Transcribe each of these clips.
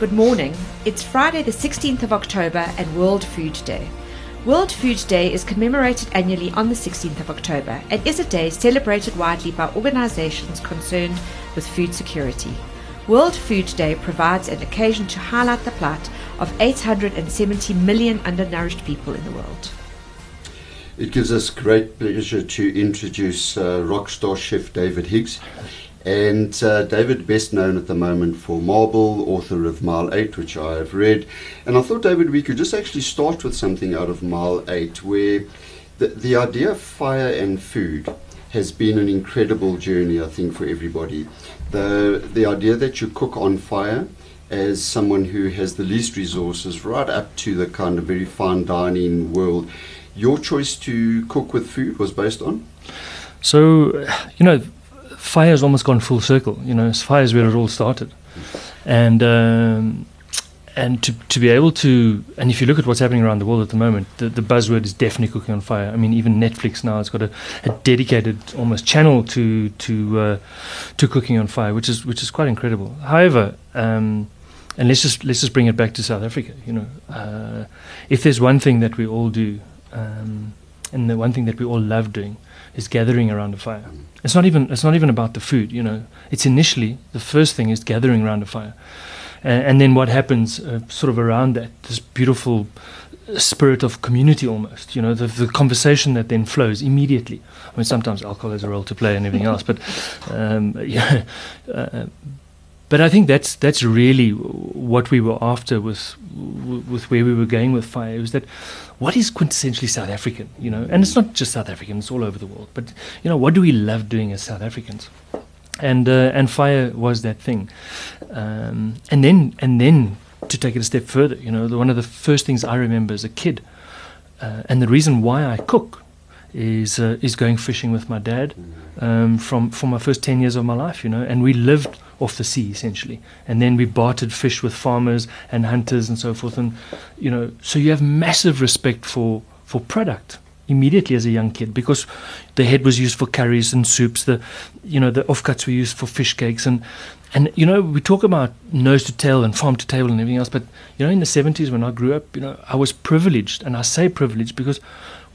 Good morning. It's Friday, the 16th of October, and World Food Day. World Food Day is commemorated annually on the 16th of October and is a day celebrated widely by organizations concerned with food security. World Food Day provides an occasion to highlight the plight of 870 million undernourished people in the world. It gives us great pleasure to introduce uh, rock star chef David Higgs. And uh, David, best known at the moment for Marble, author of Mile 8, which I have read. And I thought, David, we could just actually start with something out of Mile 8, where the, the idea of fire and food has been an incredible journey, I think, for everybody. The, the idea that you cook on fire as someone who has the least resources, right up to the kind of very fine dining world your choice to cook with food was based on? So, you know, fire has almost gone full circle. You know, fire is where it all started, and um, and to to be able to, and if you look at what's happening around the world at the moment, the, the buzzword is definitely cooking on fire. I mean, even Netflix now has got a, a dedicated almost channel to to uh, to cooking on fire, which is which is quite incredible. However. Um, and let's just let's just bring it back to South Africa. You know, uh, if there's one thing that we all do um, and the one thing that we all love doing is gathering around a fire. It's not even it's not even about the food, you know. It's initially the first thing is gathering around a fire, and, and then what happens uh, sort of around that this beautiful spirit of community almost you know the, the conversation that then flows immediately i mean sometimes alcohol has a role to play and everything else but um, yeah uh, but I think that's that's really what we were after with with where we were going with fire. Was that what is quintessentially South African, you know, and it's not just South African; it's all over the world. But you know, what do we love doing as South Africans? And uh, and fire was that thing, um, and then and then to take it a step further, you know, the, one of the first things I remember as a kid, uh, and the reason why I cook is uh, is going fishing with my dad um, from for my first ten years of my life, you know, and we lived off the sea essentially, and then we bartered fish with farmers and hunters and so forth, and you know, so you have massive respect for for product immediately as a young kid because the head was used for curries and soups, the you know the offcuts were used for fish cakes. And. And you know we talk about nose to tail and farm to table and everything else, but you know in the 70s when I grew up, you know I was privileged, and I say privileged because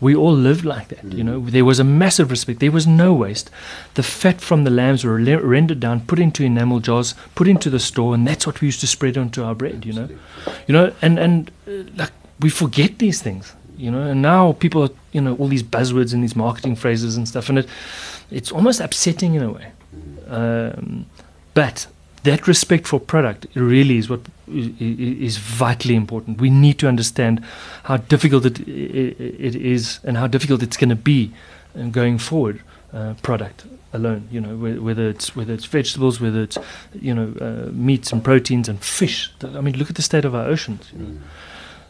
we all lived like that. You know, there was a massive respect. There was no waste. The fat from the lambs were rendered down, put into enamel jars, put into the store, and that's what we used to spread onto our bread. You know, you know, and and uh, like we forget these things. You know, and now people are, you know, all these buzzwords and these marketing phrases and stuff, and it, it's almost upsetting in a way. Um, but that respect for product really is what is vitally important. We need to understand how difficult it, it is and how difficult it's going to be uh, going forward. Uh, product alone, you know, whether it's whether it's vegetables, whether it's you know uh, meats and proteins and fish. I mean, look at the state of our oceans. You know? mm.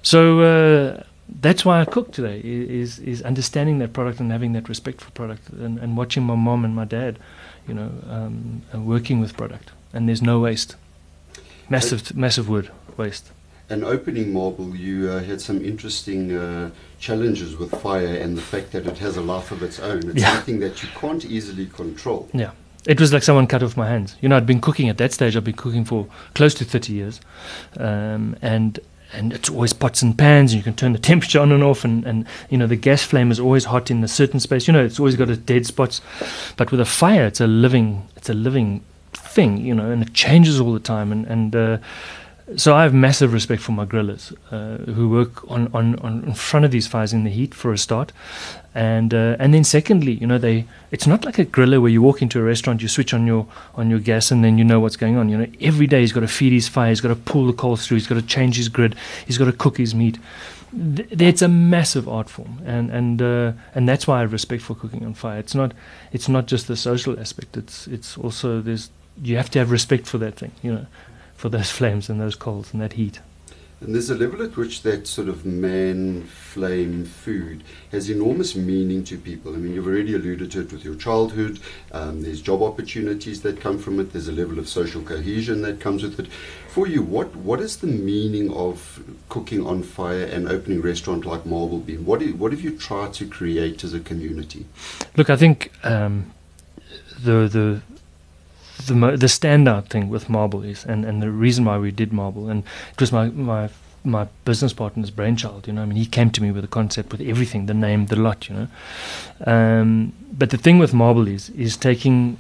So uh, that's why I cook today is is understanding that product and having that respect for product and, and watching my mom and my dad, you know, um, working with product and there's no waste. Massive, massive wood waste. And opening marble, you uh, had some interesting uh, challenges with fire and the fact that it has a life of its own. It's yeah. something that you can't easily control. Yeah. It was like someone cut off my hands. You know, I'd been cooking at that stage. I'd been cooking for close to 30 years. Um, and and it's always pots and pans and you can turn the temperature on and off and, and you know the gas flame is always hot in a certain space you know it's always got its dead spots but with a fire it's a living it's a living thing, you know, and it changes all the time. And, and uh, so I have massive respect for my grillers uh, who work on, on, on in front of these fires in the heat for a start. And uh, and then secondly, you know, they it's not like a griller where you walk into a restaurant, you switch on your on your gas, and then you know what's going on. You know, every day he's got to feed his fire, he's got to pull the coals through, he's got to change his grid, he's got to cook his meat. it's a massive art form, and and uh, and that's why I have respect for cooking on fire. It's not it's not just the social aspect. It's it's also there's you have to have respect for that thing, you know, for those flames and those coals and that heat. And there's a level at which that sort of man flame food has enormous meaning to people. I mean, you've already alluded to it with your childhood. Um, there's job opportunities that come from it. There's a level of social cohesion that comes with it. For you, what what is the meaning of cooking on fire and opening a restaurant like Marble Bean? What, what have you tried to create as a community? Look, I think um, the the the the standout thing with marble is, and, and the reason why we did marble, and it was my my my business partner's brainchild. You know, I mean, he came to me with a concept, with everything, the name, the lot. You know, um, but the thing with marble is is taking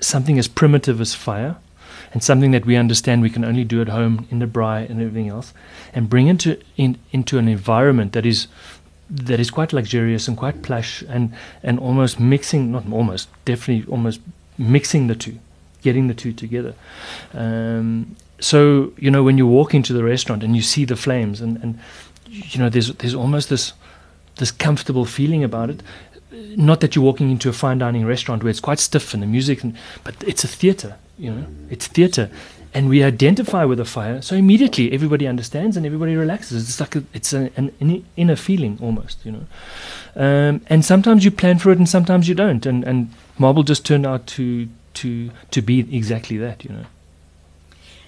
something as primitive as fire, and something that we understand we can only do at home in the braai and everything else, and bring it to in, into an environment that is that is quite luxurious and quite plush and and almost mixing not almost definitely almost mixing the two getting the two together. Um, so you know when you walk into the restaurant and you see the flames and and you know there's there's almost this this comfortable feeling about it. Not that you're walking into a fine dining restaurant where it's quite stiff and the music and, but it's a theater you know it's theater. And we identify with the fire so immediately everybody understands and everybody relaxes. It's like a, it's a, an, an inner feeling almost you know. Um, and sometimes you plan for it and sometimes you don't. And and marble just turned out to to to be exactly that you know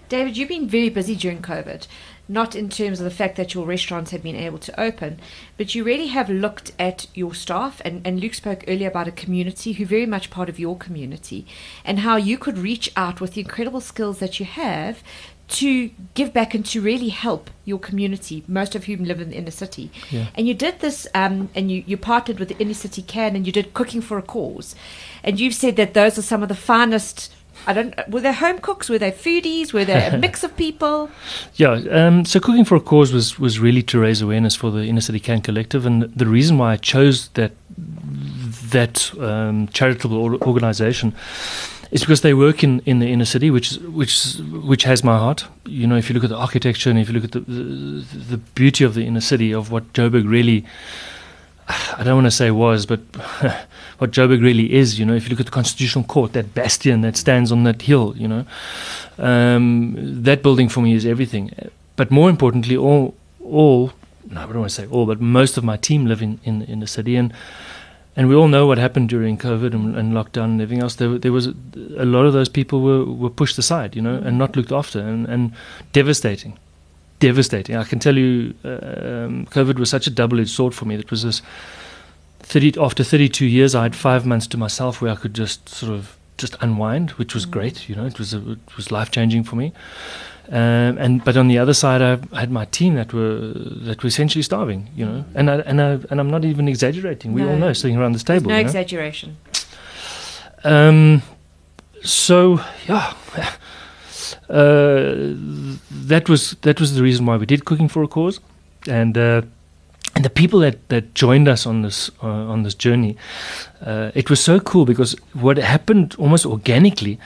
David, you've been very busy during COVID, not in terms of the fact that your restaurants have been able to open, but you really have looked at your staff. And, and Luke spoke earlier about a community who very much part of your community and how you could reach out with the incredible skills that you have to give back and to really help your community, most of whom live in the inner city. Yeah. And you did this, um, and you, you partnered with the Inner City Can, and you did Cooking for a Cause. And you've said that those are some of the finest. I don't. Were they home cooks? Were they foodies? Were they a mix of people? Yeah, um, so Cooking for a Cause was, was really to raise awareness for the Inner City Can Collective, and the reason why I chose that that um, charitable organization is because they work in, in the inner city, which which which has my heart. You know, if you look at the architecture and if you look at the the, the beauty of the inner city of what Joburg really, I don't want to say was, but what Joburg really is. You know, if you look at the Constitutional Court, that bastion that stands on that hill, you know, um, that building for me is everything. But more importantly, all all no, I don't want to say all, but most of my team live in, in, in the city, and and we all know what happened during COVID and, and lockdown and everything else. There, there was a, lot of those people were, were pushed aside, you know, and not looked after, and, and devastating, devastating. I can tell you, uh, um, COVID was such a double-edged sword for me. That was this. 30, after 32 years, I had five months to myself where I could just sort of just unwind, which was great. You know, it was a, it was life changing for me. Um, and but on the other side, I, had my team that were that were essentially starving. You know, and I, and I, and I'm not even exaggerating. We all know sitting around this table. no you know? exaggeration. Um, so yeah, uh, that was that was the reason why we did cooking for a cause, and uh, and the people that, that joined us on this uh, on this journey, uh, it was so cool because what happened almost organically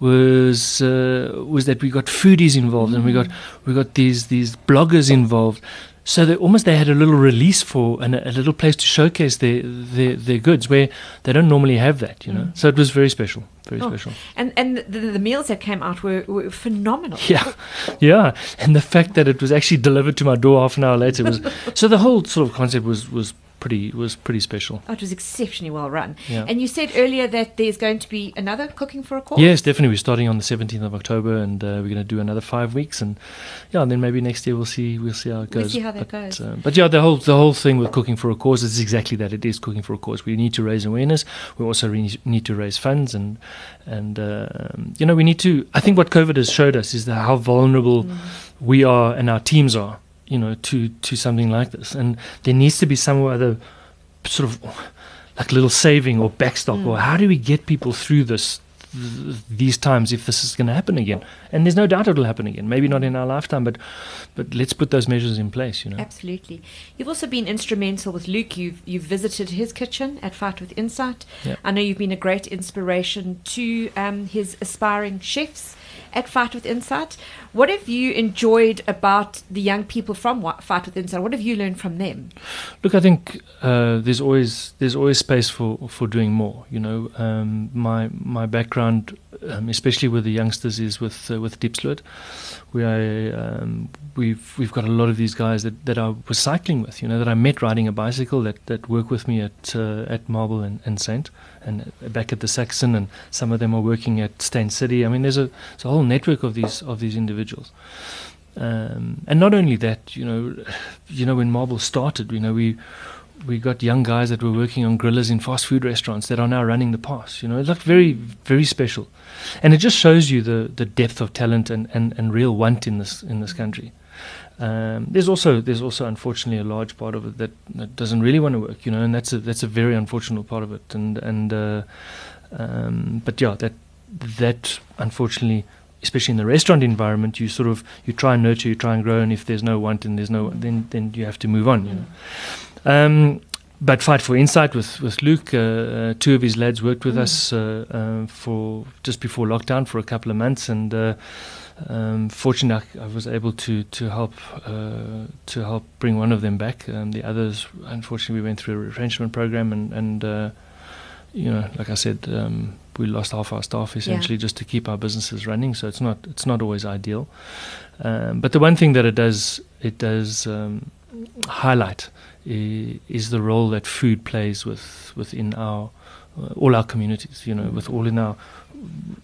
was uh, was that we got foodies involved and we got we got these these bloggers involved. So they almost they had a little release for and a, a little place to showcase their, their their goods where they don't normally have that, you know. So it was very special, very Oh. special. And and the, the meals that came out were, were phenomenal. Yeah, yeah, and the fact that it was actually delivered to my door half an hour later was so the whole sort of concept was was pretty was pretty special. Oh, it was exceptionally well run. Yeah. And you said earlier that there's going to be another cooking for a cause. Yes, definitely. We're starting on the 17th of October, and uh, we're going to do another five weeks, and yeah, and then maybe next year we'll see we'll see how it goes. We'll see how that but, goes. Uh, but yeah, the whole the whole thing with cooking for a cause is exactly that. It is cooking for a cause. We need to raise awareness. We also re- need to raise funds, and and uh, you know we need to. I think what COVID has showed us is that how vulnerable Mm. we are and our teams are. You know, to to something like this, and there needs to be some other sort of like little saving or backstop, Mm. or how do we get people through this th- these times if this is going to happen again? And there's no doubt it'll happen again. Maybe not in our lifetime, but but let's put those measures in place. You know. Absolutely. You've also been instrumental with Luke. You've you've visited his kitchen at Fight with Insight. Yeah. I know you've been a great inspiration to um, his aspiring chefs at Fight with Insight. What have you enjoyed about the young people from Fight with Insight? What have you learned from them? Look, I think uh, there's always there's always space for, for doing more. You know, um, my my background, um, especially with the youngsters, is with uh, with Diepsloot. We are, um, we've we've got a lot of these guys that, that I was cycling with. You know, that I met riding a bicycle that, that work with me at uh, at Marble and, and Saint, and uh, back at the Saxon, and some of them are working at Steyn City. I mean, there's a there's a whole network of these of these individuals. Um, and not only that, you know, you know, when Marble started, you know, we we got young guys that were working on grillers in fast food restaurants that are now running the pass. You know, it looked very very special, and it just shows you the, the depth of talent and, and, and real want in this in this country. Um, there's also there's also unfortunately a large part of it that, that doesn't really want to work, you know, and that's a that's a very unfortunate part of it. And and uh, um, but yeah, that that unfortunately, especially in the restaurant environment, you sort of you try and nurture, you try and grow, and if there's no want and there's no then then you have to move on, you know. Um, but Fight for Insight with with Luke, uh, uh, two of his lads worked with mm. us uh, uh, for just before lockdown for a couple of months, and uh, um, fortunately, I was able to to help uh, to help bring one of them back. Um, the others, unfortunately, we went through a retrenchment program, and and uh, you know, like I said, um, we lost half our staff essentially yeah. just to keep our businesses running. So it's not it's not always ideal. Um, but the one thing that it does it does um, highlight is, the role that food plays with within our uh, all our communities. You know, with all in our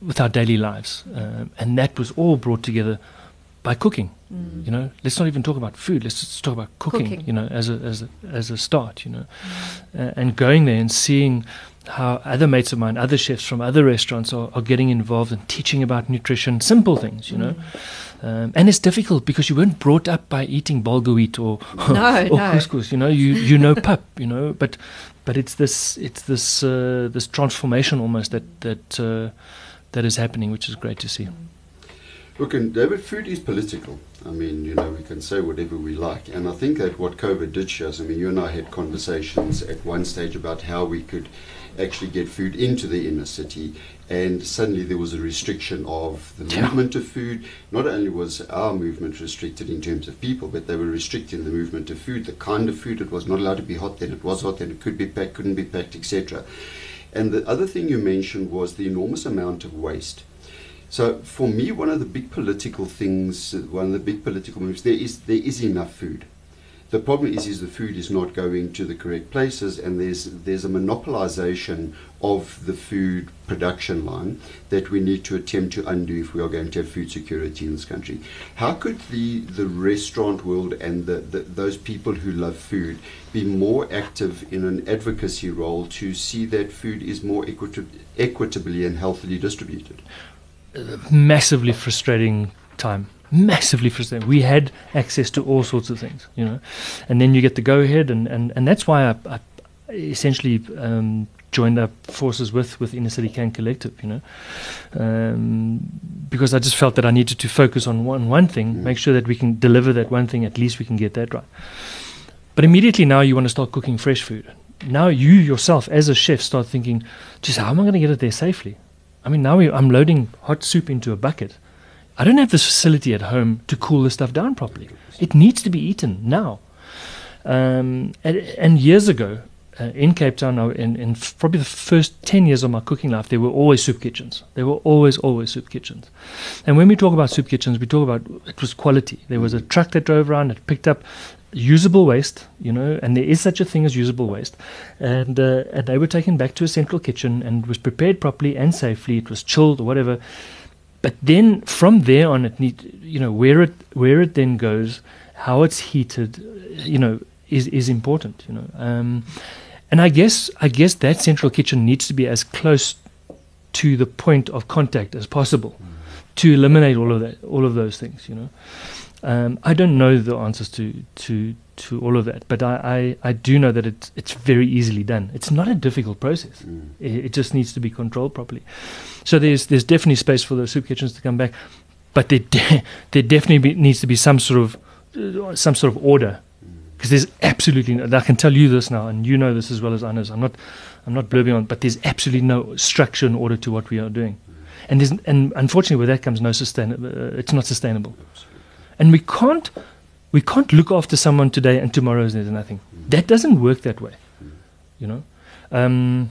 with our daily lives. Um, and that was all brought together by cooking. Mm. You know, let's not even talk about food. Let's just talk about cooking. cooking. You know, as a as a as a start. You know, mm. uh, and going there and seeing how other mates of mine, other chefs from other restaurants are, are getting involved and teaching about nutrition, simple things. You know. Mm. Um, and it's difficult because you weren't brought up by eating bulgur wheat or no, or no. couscous. You know, you you know pap. You know, but but it's this it's this uh, this transformation almost that that uh, that is happening, which is great to see. Look, and David, food is political. I mean, you know, we can say whatever we like, and I think that what COVID did show us. I mean, you and I had conversations at one stage about how we could actually get food into the inner city and suddenly there was a restriction of the yeah. movement of food. Not only was our movement restricted in terms of people, but they were restricting the movement of food, the kind of food. It was not allowed to be hot, then it was hot, then it could be packed, couldn't be packed, etc. And the other thing you mentioned was the enormous amount of waste. So for me, one of the big political things, one of the big political moves, there is there is enough food. The problem is, is the food is not going to the correct places, and there's there's a monopolization of the food production line that we need to attempt to undo if we are going to have food security in this country. How could the the restaurant world and the, the those people who love food be more active in an advocacy role to see that food is more equita- equitably and healthily distributed? Massively frustrating time massively frustrating. We had access to all sorts of things, you know, and then you get the go ahead, and, and, and that's why I, I essentially um, joined up forces with with Inner City Can Collective, you know, um, because I just felt that I needed to focus on one one thing, mm. make sure that we can deliver that one thing. At least we can get that right. But immediately now you want to start cooking fresh food. Now you yourself, as a chef, start thinking, "Just how am I going to get it there safely?" I mean, now we, I'm loading hot soup into a bucket I don't have this facility at home to cool the stuff down properly. It needs to be eaten now. Um, and, and, years ago, uh, in Cape Town, in, in probably the first 10 years of my cooking life, there were always soup kitchens. There were always, always soup kitchens. And when we talk about soup kitchens, we talk about it was quality. There was a truck that drove around that picked up usable waste, you know, and there is such a thing as usable waste. And, uh, and they were taken back to a central kitchen and was prepared properly and safely. It was chilled or whatever. But then from there on, it need you know where it where it then goes, how it's heated, you know, is is important. You know, um, and I guess I guess that central kitchen needs to be as close to the point of contact as possible to eliminate all of that all of those things. You know, um, I don't know the answers to to to all of that, but I, I, I, do know that it's it's very easily done. It's not a difficult process. Mm. It, it, just needs to be controlled properly. So there's there's definitely space for the soup kitchens to come back, but there de- there definitely be, needs to be some sort of uh, some sort of order because mm. there's absolutely no, I can tell you this now, and you know this as well as I know. So I'm not I'm not blurbing on, but there's absolutely no structure and order to what we are doing, mm. and there's and unfortunately with that comes no sustain. Uh, it's not sustainable, and we can't we can't look after someone today and tomorrow there's nothing. That doesn't work that way, you know. Um,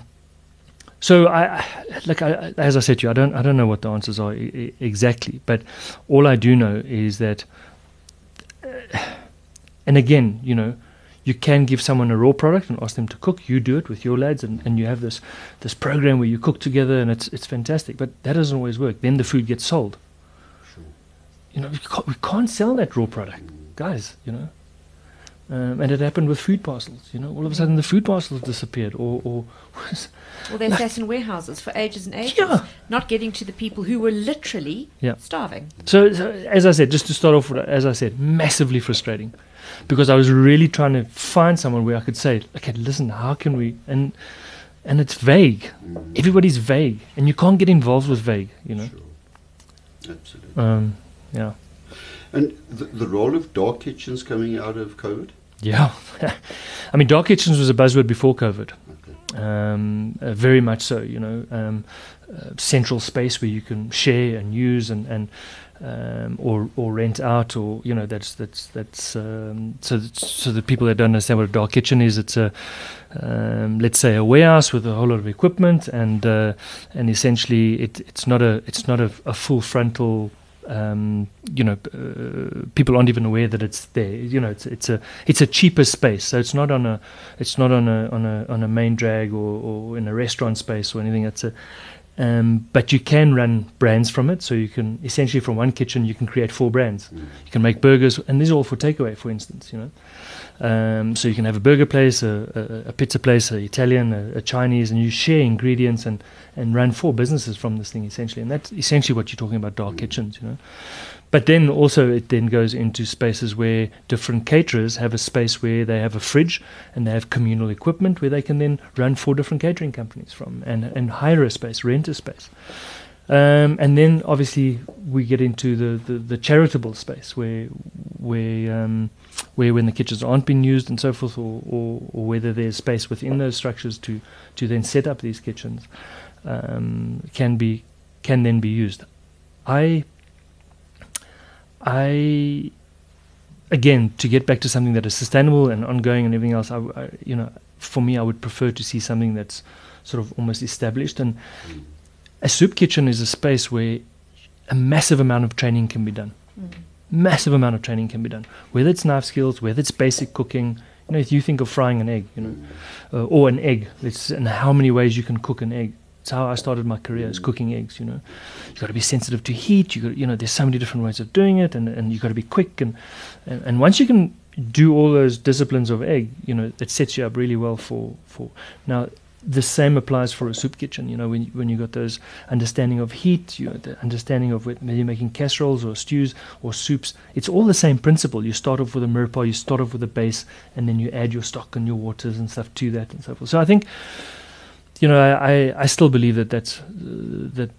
so I, like I, as I said to you, I don't I don't know what the answers are I- exactly, but all I do know is that, uh, and again, you know, you can give someone a raw product and ask them to cook. You do it with your lads, and, and you have this this program where you cook together, and it's it's fantastic. But that doesn't always work. Then the food gets sold. Sure. You know, we can't, we can't sell that raw product, guys. You know, Um, and it happened with food parcels. You know, all of a sudden the food parcels disappeared, or, or Well, they sat in warehouses for ages and ages, Yeah. not getting to the people who were literally Yeah. starving. So, so, as I said, just to start off with, as I said, massively frustrating, because I was really trying to find someone where I could say, okay, listen, how can we? And and it's vague. Everybody's vague, and you can't get involved with vague. You know. Sure. Absolutely. Um, yeah. And the, the role of dark kitchens coming out of COVID? Yeah. I mean, dark kitchens was a buzzword before COVID. Okay. um, uh, very much so. You know, um, uh, central space where you can share and use and and um, or or rent out, or you know, that's that's that's um, so that, so the people that don't understand what a dark kitchen is, it's a um, let's say a warehouse with a whole lot of equipment, and uh, and essentially it, it's not a it's not a, a full frontal. Um, you know, uh, people aren't even aware that it's there. You know, it's it's a it's a cheaper space, so it's not on a it's not on a on a on a main drag or, or in a restaurant space or anything. It's a um, but you can run brands from it, so you can essentially from one kitchen you can create four brands. Mm. You can make burgers, and these are all for takeaway, for instance. You know, um, so you can have a burger place, a, a, a pizza place, a Italian, a, a Chinese, and you share ingredients and and run four businesses from this thing essentially. And that's essentially what you're talking about dark Mm. kitchens. You know. But then also it then goes into spaces where different caterers have a space where they have a fridge and they have communal equipment where they can then run four different catering companies from and, and hire a space, rent a space. Um, and then obviously we get into the, the, the charitable space where where um, where when the kitchens aren't being used and so forth, or, or, or whether there's space within those structures to, to then set up these kitchens, um, can be can then be used. I I again to get back to something that is sustainable and ongoing and everything else. I, I you know for me I would prefer to see something that's sort of almost established and Mm. a soup kitchen is a space where a massive amount of training can be done. Massive amount of training can be done, whether it's knife skills, whether it's basic cooking. You know, if you think of frying an egg, you know, uh, or an egg, let's and how many ways you can cook an egg. It's how I started my career, is cooking eggs. You know, you got to be sensitive to heat. You got, you know, there's so many different ways of doing it, and and you got to be quick. And, and and once you can do all those disciplines of egg, you know, it sets you up really well for for now. The same applies for a soup kitchen. You know, when when you got those understanding of heat, you know, the understanding of whether you're making casseroles or stews or soups. It's all the same principle. You start off with a mirepoix, you start off with a base, and then you add your stock and your waters and stuff to that and so forth. So I think, you know, I I, still believe that that's uh, that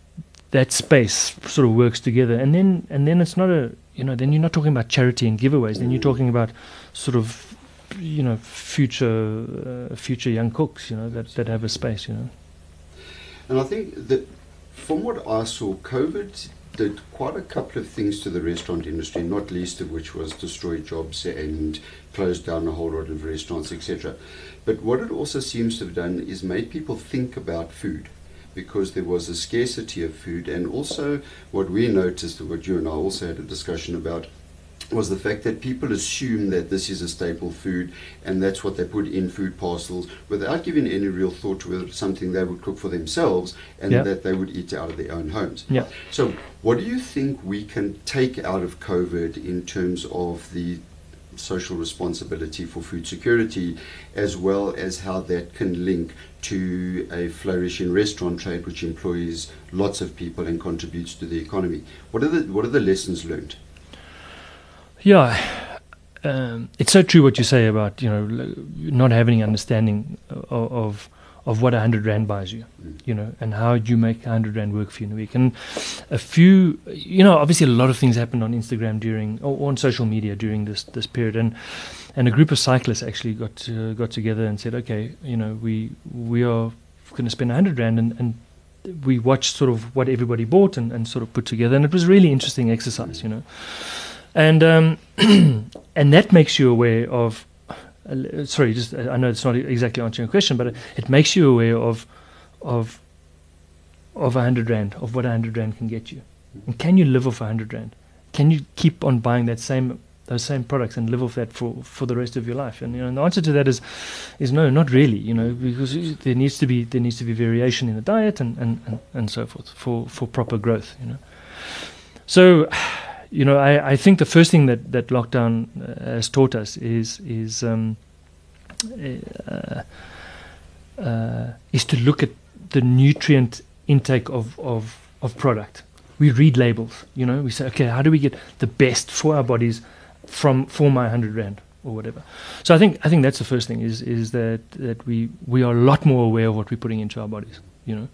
that space sort of works together, and then and then it's not a you know then you're not talking about charity and giveaways. Then you're talking about sort of you know future uh, future young cooks. You know that that have a space. You know. And I think that from what I saw, COVID did quite a couple of things to the restaurant industry, not least of which was destroy jobs and close down a whole lot of restaurants, etc. But what it also seems to have done is made people think about food because there was a scarcity of food, and also what we noticed, what you and I also had a discussion about, was the fact that people assume that this is a staple food and that's what they put in food parcels without giving any real thought to whether it's something they would cook for themselves and Yeah. that they would eat out of their own homes. Yeah. So, what do you think we can take out of COVID in terms of the social responsibility for food security, as well as how that can link to a flourishing restaurant trade, which employs lots of people and contributes to the economy? What are the what are the lessons learned? Yeah, um, it's so true what you say about you know not having understanding of of, of what a hundred rand buys you, Mm. you know, and how you make a hundred rand work for you in a week. And a few, you know, obviously a lot of things happened on Instagram during or on social media during this this period, and and a group of cyclists actually got uh, got together and said, okay, you know, we we are going to spend a hundred rand and. and we watched sort of what everybody bought and, and sort of put together, and it was a really interesting exercise, you know and um, and that makes you aware of. Uh, sorry, just uh, I know it's not exactly answering your question, but it, it makes you aware of of of a hundred rand, of what a hundred rand can get you, and can you live off a hundred rand? Can you keep on buying that same those same products and live off that for, for the rest of your life? And you know, and the answer to that is is no, not really. You know, because there needs to be there needs to be variation in the diet and and, and, and so forth for, for proper growth. You know, so you know, I, I think the first thing that, that lockdown uh, has taught us is is um, uh, uh, is to look at the nutrient intake of, of of product. We read labels, you know. We say, okay, how do we get the best for our bodies from for my hundred rand or whatever? So I think I think that's the first thing is is that that we we are a lot more aware of what we're putting into our bodies, you know,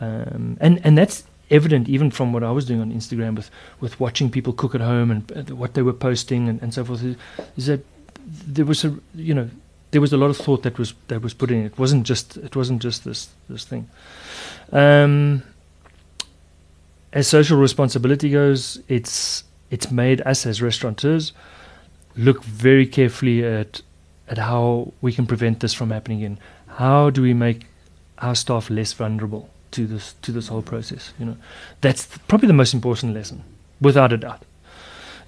um, and and that's evident even from what I was doing on Instagram with, with watching people cook at home and uh, what they were posting and, and so forth is, that there was a you know there was a lot of thought that was that was put in. It. it wasn't just it wasn't just this this thing. Um, as social responsibility goes it's it's made us as restaurateurs look very carefully at at how we can prevent this from happening again. How do we make our staff less vulnerable to this to this whole process. You know, that's probably the most important lesson, without a doubt.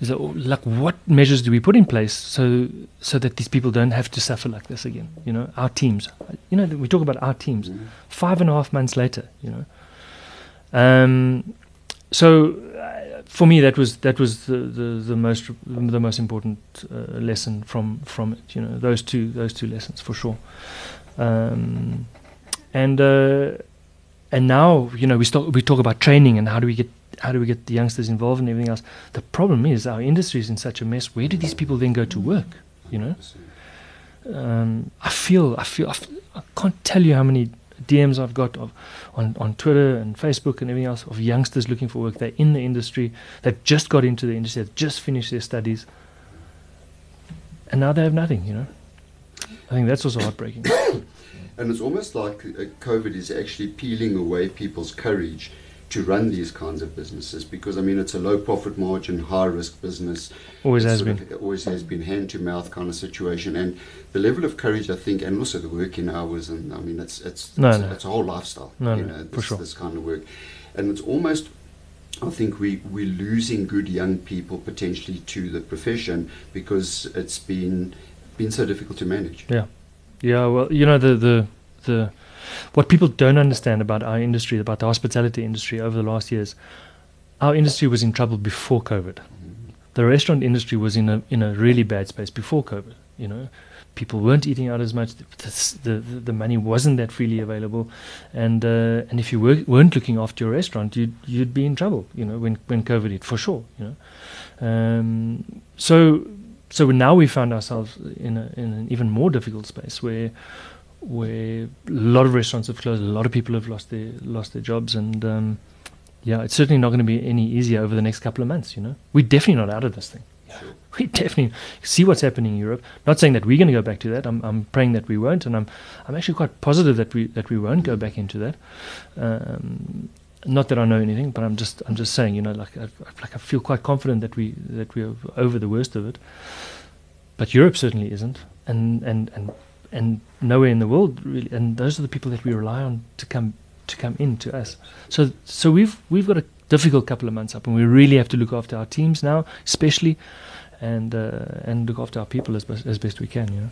Is that like what measures do we put in place so so that these people don't have to suffer like this again? You know, our teams. You know, we talk about our teams. Mm. Five and a half months later, you know. Um, so uh, for me, that was that was the, the, the most the most important uh, lesson from from it. You know, those two those two lessons for sure. Um, and uh, and now you know we start, we talk about training and how do we get how do we get the youngsters involved and everything else. The problem is our industry is in such a mess. Where do these people then go to work? You know, um, I feel I feel I, f- I can't tell you how many DMs I've got of, on on Twitter and Facebook and everything else of youngsters looking for work. They're in the industry. They've just got into the industry. They've just finished their studies, and now they have nothing. You know, I think that's also heartbreaking. And it's almost like uh, COVID is actually peeling away people's courage to run these kinds of businesses because I mean it's a low profit margin, high risk business. Always it's has been. Of, always has been hand to mouth kind of situation, and the level of courage I think, and also the working hours, and I mean it's it's no, it's, no. it's a whole lifestyle. No, you no, this, for sure. this kind of work, and it's almost. I think we, we're losing good young people potentially to the profession because it's been been so difficult to manage. Yeah. Yeah, well, you know the the the what people don't understand about our industry, about the hospitality industry over the last years, our industry was in trouble before COVID. The restaurant industry was in a in a really bad space before COVID. You know, people weren't eating out as much. The the, the money wasn't that freely available, and uh, and if you were, weren't looking after your restaurant, you'd you'd be in trouble. You know, when when COVID hit for sure. You know, um, so so now we found ourselves in a in an even more difficult space where where a lot of restaurants have closed, a lot of people have lost their lost their jobs, and um, yeah, it's certainly not going to be any easier over the next couple of months. You know, we're definitely not out of this thing. Sure. We definitely see what's happening in Europe. Not saying that we're going to go back to that. I'm, I'm praying that we won't, and I'm I'm actually quite positive that we that we won't go back into that. Um, not that I know anything, but I'm just I'm just saying, you know, like I, like I feel quite confident that we that we're over the worst of it. But Europe certainly isn't, and and and and nowhere in the world really. And those are the people that we rely on to come to come in to us. So so we've we've got a difficult couple of months up, and we really have to look after our teams now, especially, and uh, and look after our people as best, as best we can. You know.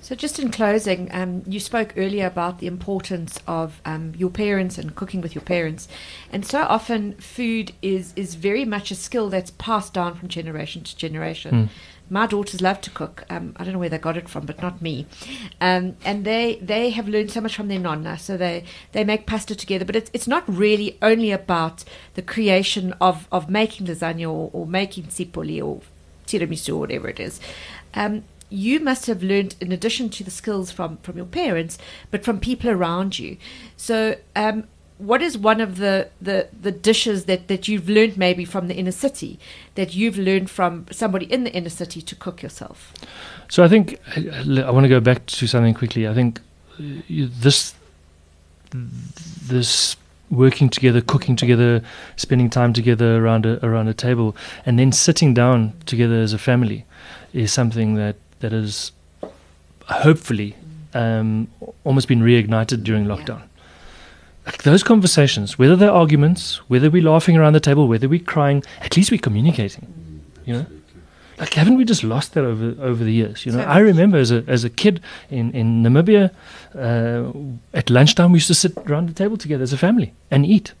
So, just in closing, um, you spoke earlier about the importance of um, your parents and cooking with your parents, and so often food is is very much a skill that's passed down from generation to generation. Mm. My daughters love to cook. Um, I don't know where they got it from, but not me. Um, and they they have learned so much from their nonna. So they they make pasta together, but it's it's not really only about the creation of of making lasagna or, or making sipoli or tiramisu or whatever it is. Um, you must have learned in addition to the skills from from your parents but from people around you. So um, what is one of the, the, the dishes that, that you've learned maybe from the inner city that you've learned from somebody in the inner city to cook yourself? So i think i, I want to go back to something quickly. I think uh, this this working together, cooking together, spending time together around a, around a table, and then sitting down together as a family is something that that has hopefully um, almost been reignited during lockdown. Yeah. Like those conversations, whether they're arguments, whether we're laughing around the table, whether we're crying, at least we're communicating. You know, like haven't we just lost that over over the years? You know, so I remember as a as a kid in in Namibia, uh, at lunchtime we used to sit around the table together as a family and eat.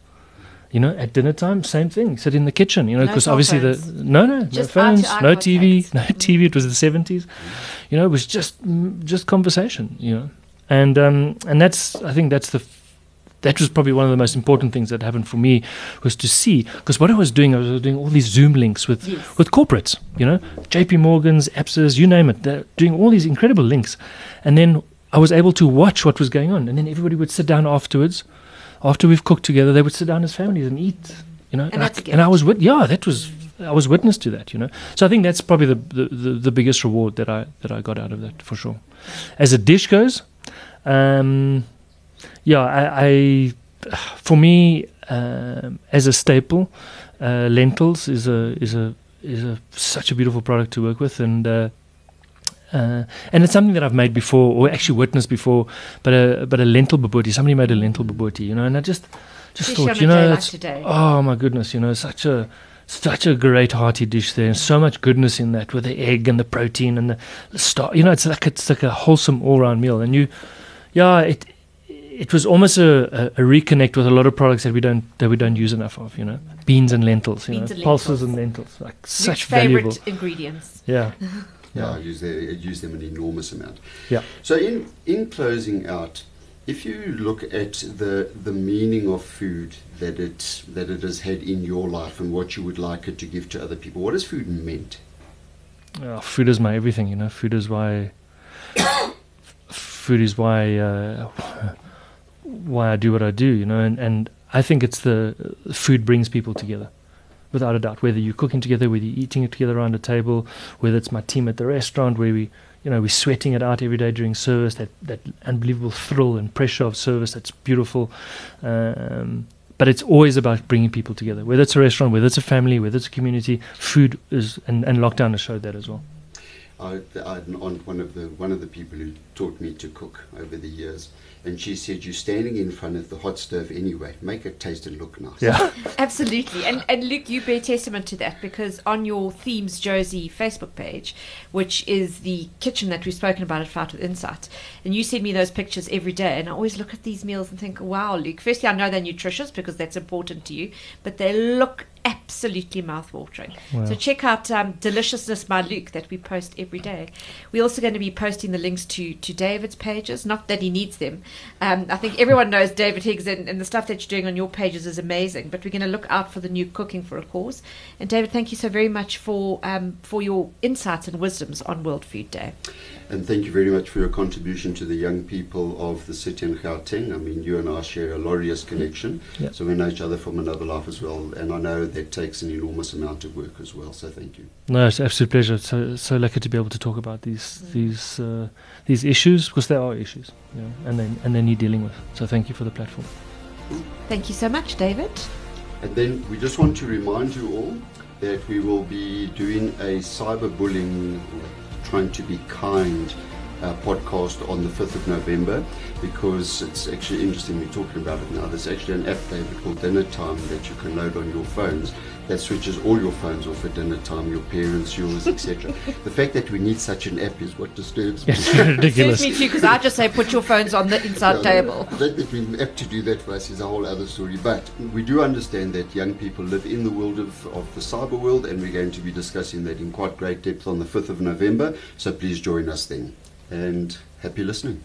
You know, at dinner time, same thing. Sit in the kitchen. You know, because cell obviously phones. the no, no, Just no phones, no TV, contact. no TV. It was the seventies. You know, it was just mm, just conversation. You know, and um, and that's I think that's the that was probably one of the most important things that happened for me was to see because what I was doing I was doing all these Zoom links with Yes. with corporates. You know, J.P. Morgan's, ABSA's, you name it. They're doing all these incredible links, and then I was able to watch what was going on, and then everybody would sit down afterwards. After we've cooked together, they would sit down as families and eat. You know, And I, that's a and I was with yeah, that was I was witness to that. You know, so I think that's probably the, the, the, the biggest reward that I that I got out of that for sure. As a dish goes, um, yeah, I, I for me um, as a staple, uh, lentils is a is a is a such a beautiful product to work with, and uh, uh, and it's something that I've made before, or actually witnessed before. But a but a lentil bobotie, somebody made a lentil bobotie, you know, and I just just thought, you know, like oh my goodness, you know, such a such a great hearty dish there, and so much goodness in that with the egg and the protein and the, star. You know, it's like it's like a wholesome all round meal, and you, yeah, it it was almost a, a, a reconnect with a lot of products that we don't that we don't use enough of. You know, beans and lentils, you Beans know, and pulses lentils. and lentils, like Luke's such favorite valuable. ingredients. Yeah, Yeah, I use, the, use them an enormous amount. Yeah. So in in closing out, if you look at the the meaning of food that it that it has had in your life and what you would like it to give to other people, what has food meant? Oh, food is my everything, you know. Food is why. food is why uh, why I do what I do, you know. And, and I think it's the food brings people together, without a doubt. Whether you're cooking together, whether you're eating it together around a table, whether it's my team at the restaurant where we, you know, we're sweating it out every day during service. That that unbelievable thrill and pressure of service. That's beautiful. Um, but it's always about bringing people together. Whether it's a restaurant, whether it's a family, whether it's a community, food is and, and lockdown has showed that as well. I, I on one of the one of the people who taught me to cook over the years, and she said, "You're standing in front of the hot stove anyway. Make it taste and look nice." Yeah. Absolutely. And, and Luke, you bear testament to that because on your Themes Josie Facebook page, which is the kitchen that we've spoken about at Fight with Insight, and you send me those pictures every day. And I always look at these meals and think, wow, Luke, firstly, I know they're nutritious because that's important to you, but they look absolutely mouth-watering. Wow. So check out um, Deliciousness by Luke that we post every day. We're also going to be posting the links to, to David's pages, not that he needs them. Um, I think everyone knows David Higgs and, and the stuff that you're doing on your pages is amazing, but we're going to look out for the new Cooking for a Cause. And David, thank you so very much for, um, for your insights and wisdoms on World Food Day. And thank you very much for your contribution to the young people of the city in Gauteng. I mean, you and I share a glorious connection, Yeah. so we know each other from another life as well. And I know that takes an enormous amount of work as well. So thank you. No, it's an absolute pleasure. So so lucky to be able to talk about these these uh, these issues because there are issues, you know, and they and they need dealing with. So thank you for the platform. Thank you so much, David. And then we just want to remind you all that we will be doing a cyberbullying, trying to be kind uh, podcast on the 5th of November because it's actually interesting we're talking about it now. There's actually an app, David, called Dinner Time that you can load on your phones that switches all your phones off at dinner time, your parents, yours, etc. the fact that we need such an app is what disturbs me. It's ridiculous. Me too, because I just say put your phones on the inside Yeah, table. The fact that we're apt to do that for us is a whole other story. But we do understand that young people live in the world of, of the cyber world, and we're going to be discussing that in quite great depth on the 5th of November. So please join us then. And happy listening.